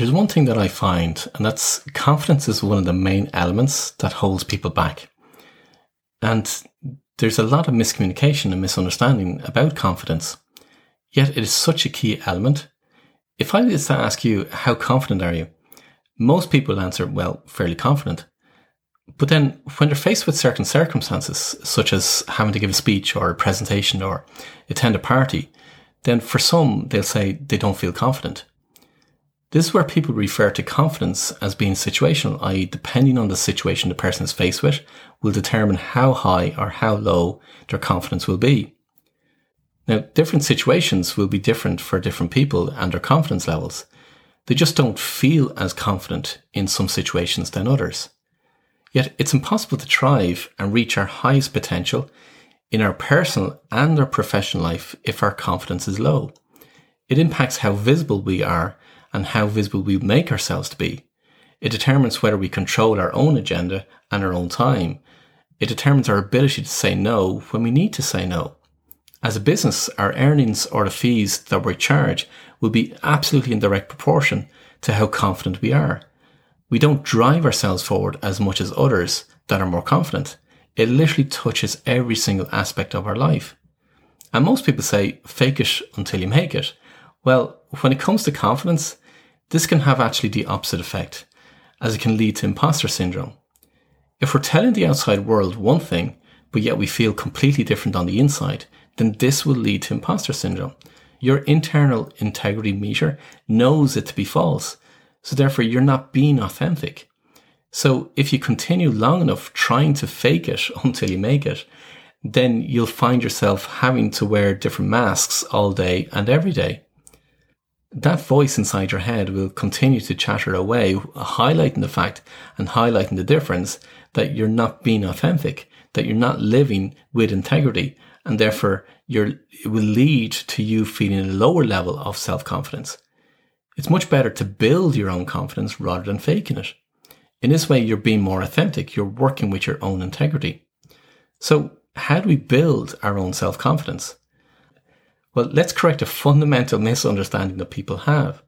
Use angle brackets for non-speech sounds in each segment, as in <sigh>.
there's one thing that I find, and that's confidence is one of the main elements that holds people back. And there's a lot of miscommunication and misunderstanding about confidence. Yet it is such a key element. If I was to ask you, how confident are you? Most people answer, well, fairly confident. But then when they're faced with certain circumstances, such as having to give a speech or a presentation or attend a party, then for some, they'll say they don't feel confident. This is where people refer to confidence as being situational, i.e., depending on the situation the person is faced with, will determine how high or how low their confidence will be. Now, different situations will be different for different people and their confidence levels. They just don't feel as confident in some situations than others. Yet it's impossible to thrive and reach our highest potential in our personal and our professional life if our confidence is low. It impacts how visible we are and how visible we make ourselves to be. It determines whether we control our own agenda and our own time. It determines our ability to say no when we need to say no. As a business, our earnings or the fees that we charge will be absolutely in direct proportion to how confident we are. We don't drive ourselves forward as much as others that are more confident. It literally touches every single aspect of our life. And most people say, fake it until you make it. Well, when it comes to confidence, this can have actually the opposite effect, as it can lead to imposter syndrome. If we're telling the outside world one thing, but yet we feel completely different on the inside, then this will lead to imposter syndrome. Your internal integrity meter knows it to be false. So therefore you're not being authentic. So if you continue long enough trying to fake it <laughs> until you make it, then you'll find yourself having to wear different masks all day and every day that voice inside your head will continue to chatter away, highlighting the fact and highlighting the difference that you're not being authentic, that you're not living with integrity, and therefore it will lead to you feeling a lower level of self confidence. It's much better to build your own confidence rather than faking it. In this way, you're being more authentic. You're working with your own integrity. So how do we build our own self confidence? Well, let's correct a fundamental misunderstanding that people have.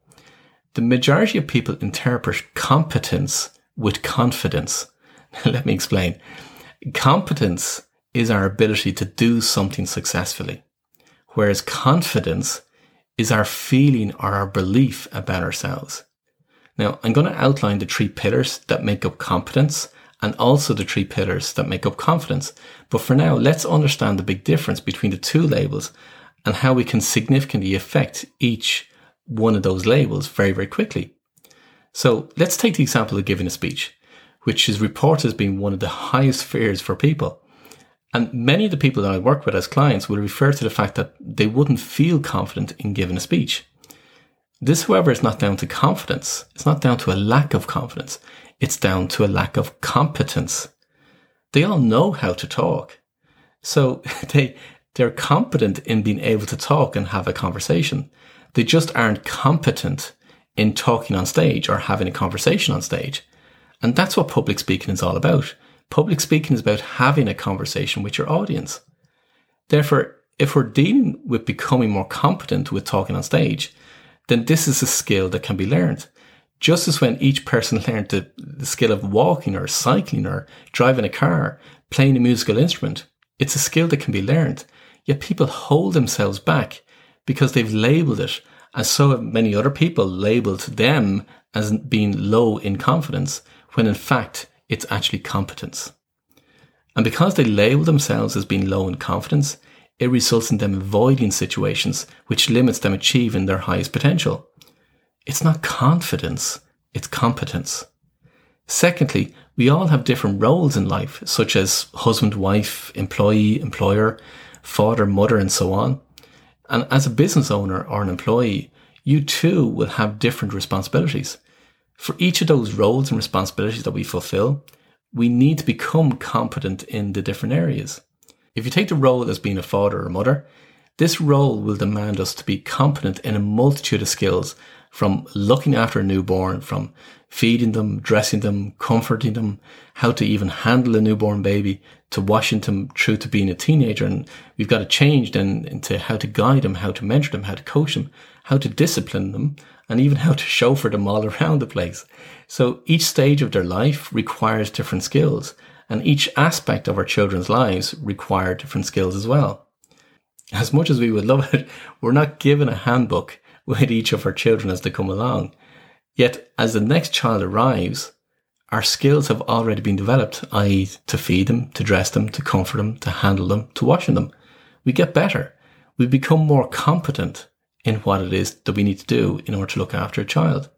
The majority of people interpret competence with confidence. <laughs> Let me explain. Competence is our ability to do something successfully, whereas confidence is our feeling or our belief about ourselves. Now, I'm going to outline the three pillars that make up competence and also the three pillars that make up confidence. But for now, let's understand the big difference between the two labels and how we can significantly affect each one of those labels very, very quickly. So let's take the example of giving a speech, which is reported as being one of the highest fears for people. And many of the people that I work with as clients will refer to the fact that they wouldn't feel confident in giving a speech. This, however, is not down to confidence. It's not down to a lack of confidence. It's down to a lack of competence. They all know how to talk. So <laughs> they, they're competent in being able to talk and have a conversation. They just aren't competent in talking on stage or having a conversation on stage. And that's what public speaking is all about. Public speaking is about having a conversation with your audience. Therefore, if we're dealing with becoming more competent with talking on stage, then this is a skill that can be learned. Just as when each person <laughs> learned the, the skill of walking or cycling or driving a car, playing a musical instrument, it's a skill that can be learned. Yet people hold themselves back because they've labeled it as so many other people labeled them as being low in confidence when in fact it's actually competence. And because they label themselves as being low in confidence, it results in them avoiding situations which limits them achieving their highest potential. It's not confidence, it's competence. Secondly, we all have different roles in life, such as husband, wife, employee, employer, father, mother, and so on. And as a business owner or an employee, you too will have different responsibilities. For each of those roles and responsibilities that we fulfill, we need to become competent in the different areas. If you take the role as being a father or mother, this role will demand us to be competent in a multitude of skills from looking after a newborn, from feeding them, dressing them, comforting them, how to even handle a newborn baby, to washing them through to being a teenager. And we've got to change then into how to guide them, how to mentor them, how to coach them, how to discipline them, and even how to chauffeur them all <laughs> around the place. So each stage of their life requires different skills, and each aspect of our children's lives require different skills as well. As much as we would love it, <laughs> we're not given a handbook with each of our children as they come along. Yet, as the next child arrives, our skills have already been developed, i.e., to feed them, to dress them, to comfort them, to handle them, to washing them. We get better. We become more competent in what it is that we need to do in order to look after a child.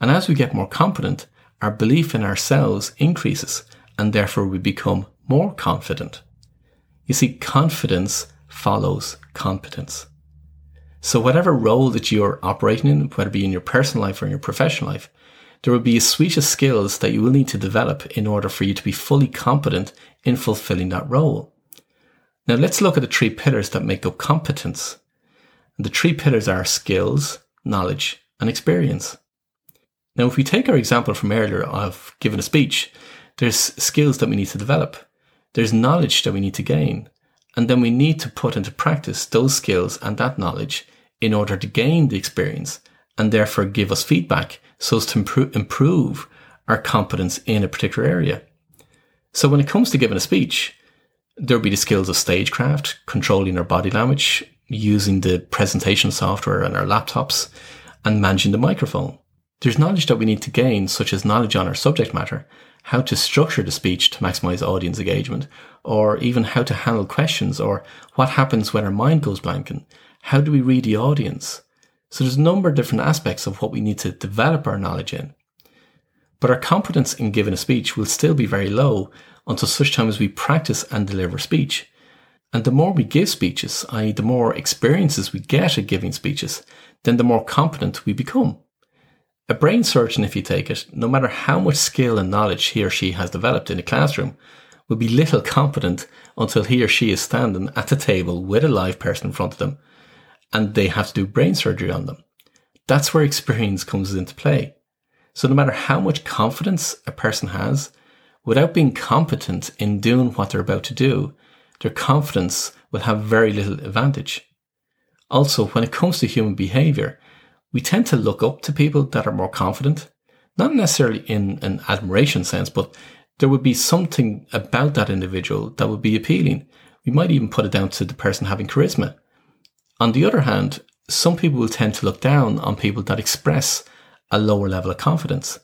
And as we get more competent, our belief in ourselves increases and therefore we become more confident. You see, confidence follows competence. So whatever role that you're operating in, whether it be in your personal life or in your professional life, there will be a suite of skills that you will need to develop in order for you to be fully competent in fulfilling that role. Now let's look at the three pillars that make up competence. The three pillars are skills, knowledge, and experience. Now, if we take our example from earlier of giving a speech, there's skills that we need to develop. There's knowledge that we need to gain. And then we need to put into practice those skills and that knowledge in order to gain the experience and therefore give us feedback so as to improve our competence in a particular area. So when it comes to giving a speech, there'll be the skills of stagecraft, controlling our body language, using the presentation software on our laptops, and managing the microphone. There's knowledge that we need to gain, such as knowledge on our subject matter, how to structure the speech to maximize audience engagement, or even how to handle questions, or what happens when our mind goes blank, and how do we read the audience. So there's a number of different aspects of what we need to develop our knowledge in. But our competence in giving a speech will still be very low until such time as we practice and deliver speech. And the more we give speeches, i.e., the more experiences we get at giving speeches, then the more competent we become. A brain surgeon, if you take it, no matter how much skill and knowledge he or she has developed in a classroom, will be little competent until he or she is standing at the table with a live person in front of them and they have to do brain surgery on them. That's where experience comes into play. So no matter how much confidence a person has, without being competent in doing what they're about to do, their confidence will have very little advantage. Also, when it comes to human behavior, we tend to look up to people that are more confident, not necessarily in an admiration sense, but there would be something about that individual that would be appealing. We might even put it down to the person having charisma. On the other hand, some people will tend to look down on people that express a lower level of confidence.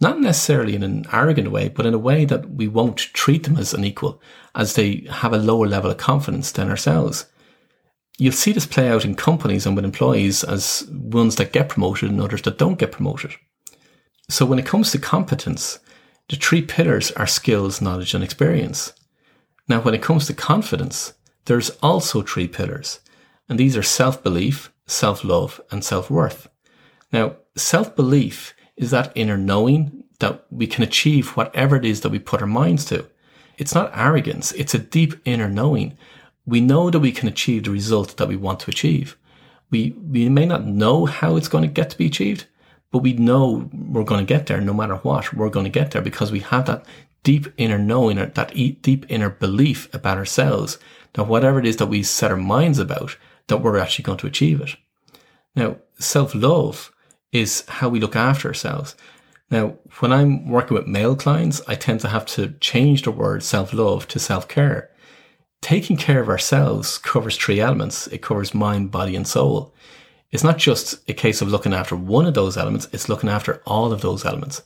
Not necessarily in an arrogant way, but in a way that we won't treat them as an equal, as they have a lower level of confidence than ourselves. You'll see this play out in companies and with employees as ones that get promoted and others that don't get promoted. So when it comes to competence, the three pillars are skills, knowledge, and experience. Now, when it comes to confidence, there's also three pillars, and these are self belief, self love, and self worth. Now, self belief is that inner knowing that we can achieve whatever it is that we put our minds to. It's not arrogance, it's a deep inner knowing. We know that we can achieve the result that we want to achieve. We, we may not know how it's going to get to be achieved, but we know we're going to get there no matter what. We're going to get there because we have that deep inner knowing that deep inner belief about ourselves that whatever it is that we set our minds about, that we're actually going to achieve it. Now, self love is how we look after ourselves. Now, when I'm working with male clients, I tend to have to change the word self love to self care. Taking care of ourselves covers three elements. It covers mind, body, and soul. It's not just a case of looking after one of those elements, it's looking after all of those elements.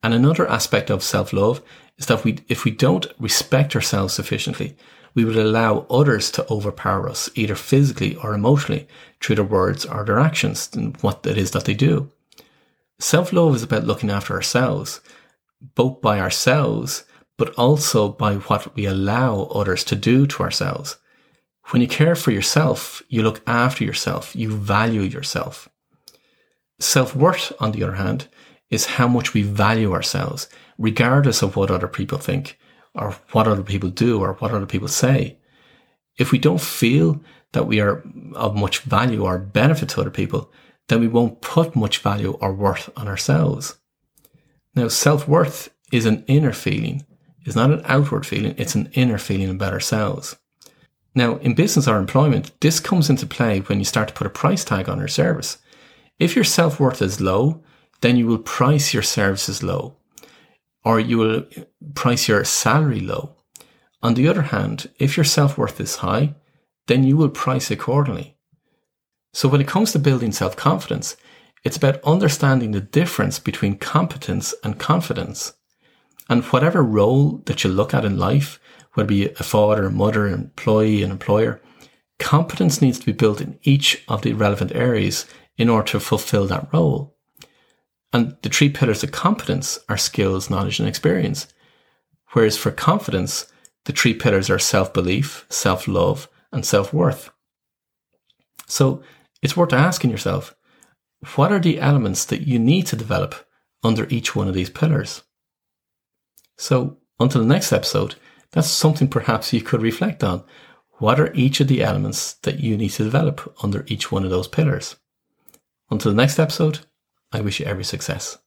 And another aspect of self love is that we, if we don't respect ourselves sufficiently, we would allow others to overpower us, either physically or emotionally, through their words or their actions and what it is that they do. Self love is about looking after ourselves, both by ourselves, but also by what we allow others to do to ourselves. When you care for yourself, you look after yourself, you value yourself. Self worth, on the other hand, is how much we value ourselves, regardless of what other people think or what other people do or what other people say. If we don't feel that we are of much value or benefit to other people, then we won't put much value or worth on ourselves. Now, self worth is an inner feeling. It's not an outward feeling. It's an inner feeling about ourselves. Now, in business or employment, this comes into play when you start to put a price tag on your service. If your self worth is low, then you will price your services low or you will price your salary low. On the other hand, if your self worth is high, then you will price accordingly. So when it comes to building self confidence, it's about understanding the difference between competence and confidence. And whatever role that you look at in life, whether it be a father, a mother, an employee, an employer, competence needs to be built in each of the relevant areas in order to fulfill that role. And the three pillars of competence are skills, knowledge, and experience. Whereas for confidence, the three pillars are self belief, self love, and self worth. So it's worth asking yourself what are the elements that you need to develop under each one of these pillars? So until the next episode, that's something perhaps you could reflect on. What are each of the elements that you need to develop under each one of those pillars? Until the next episode, I wish you every success.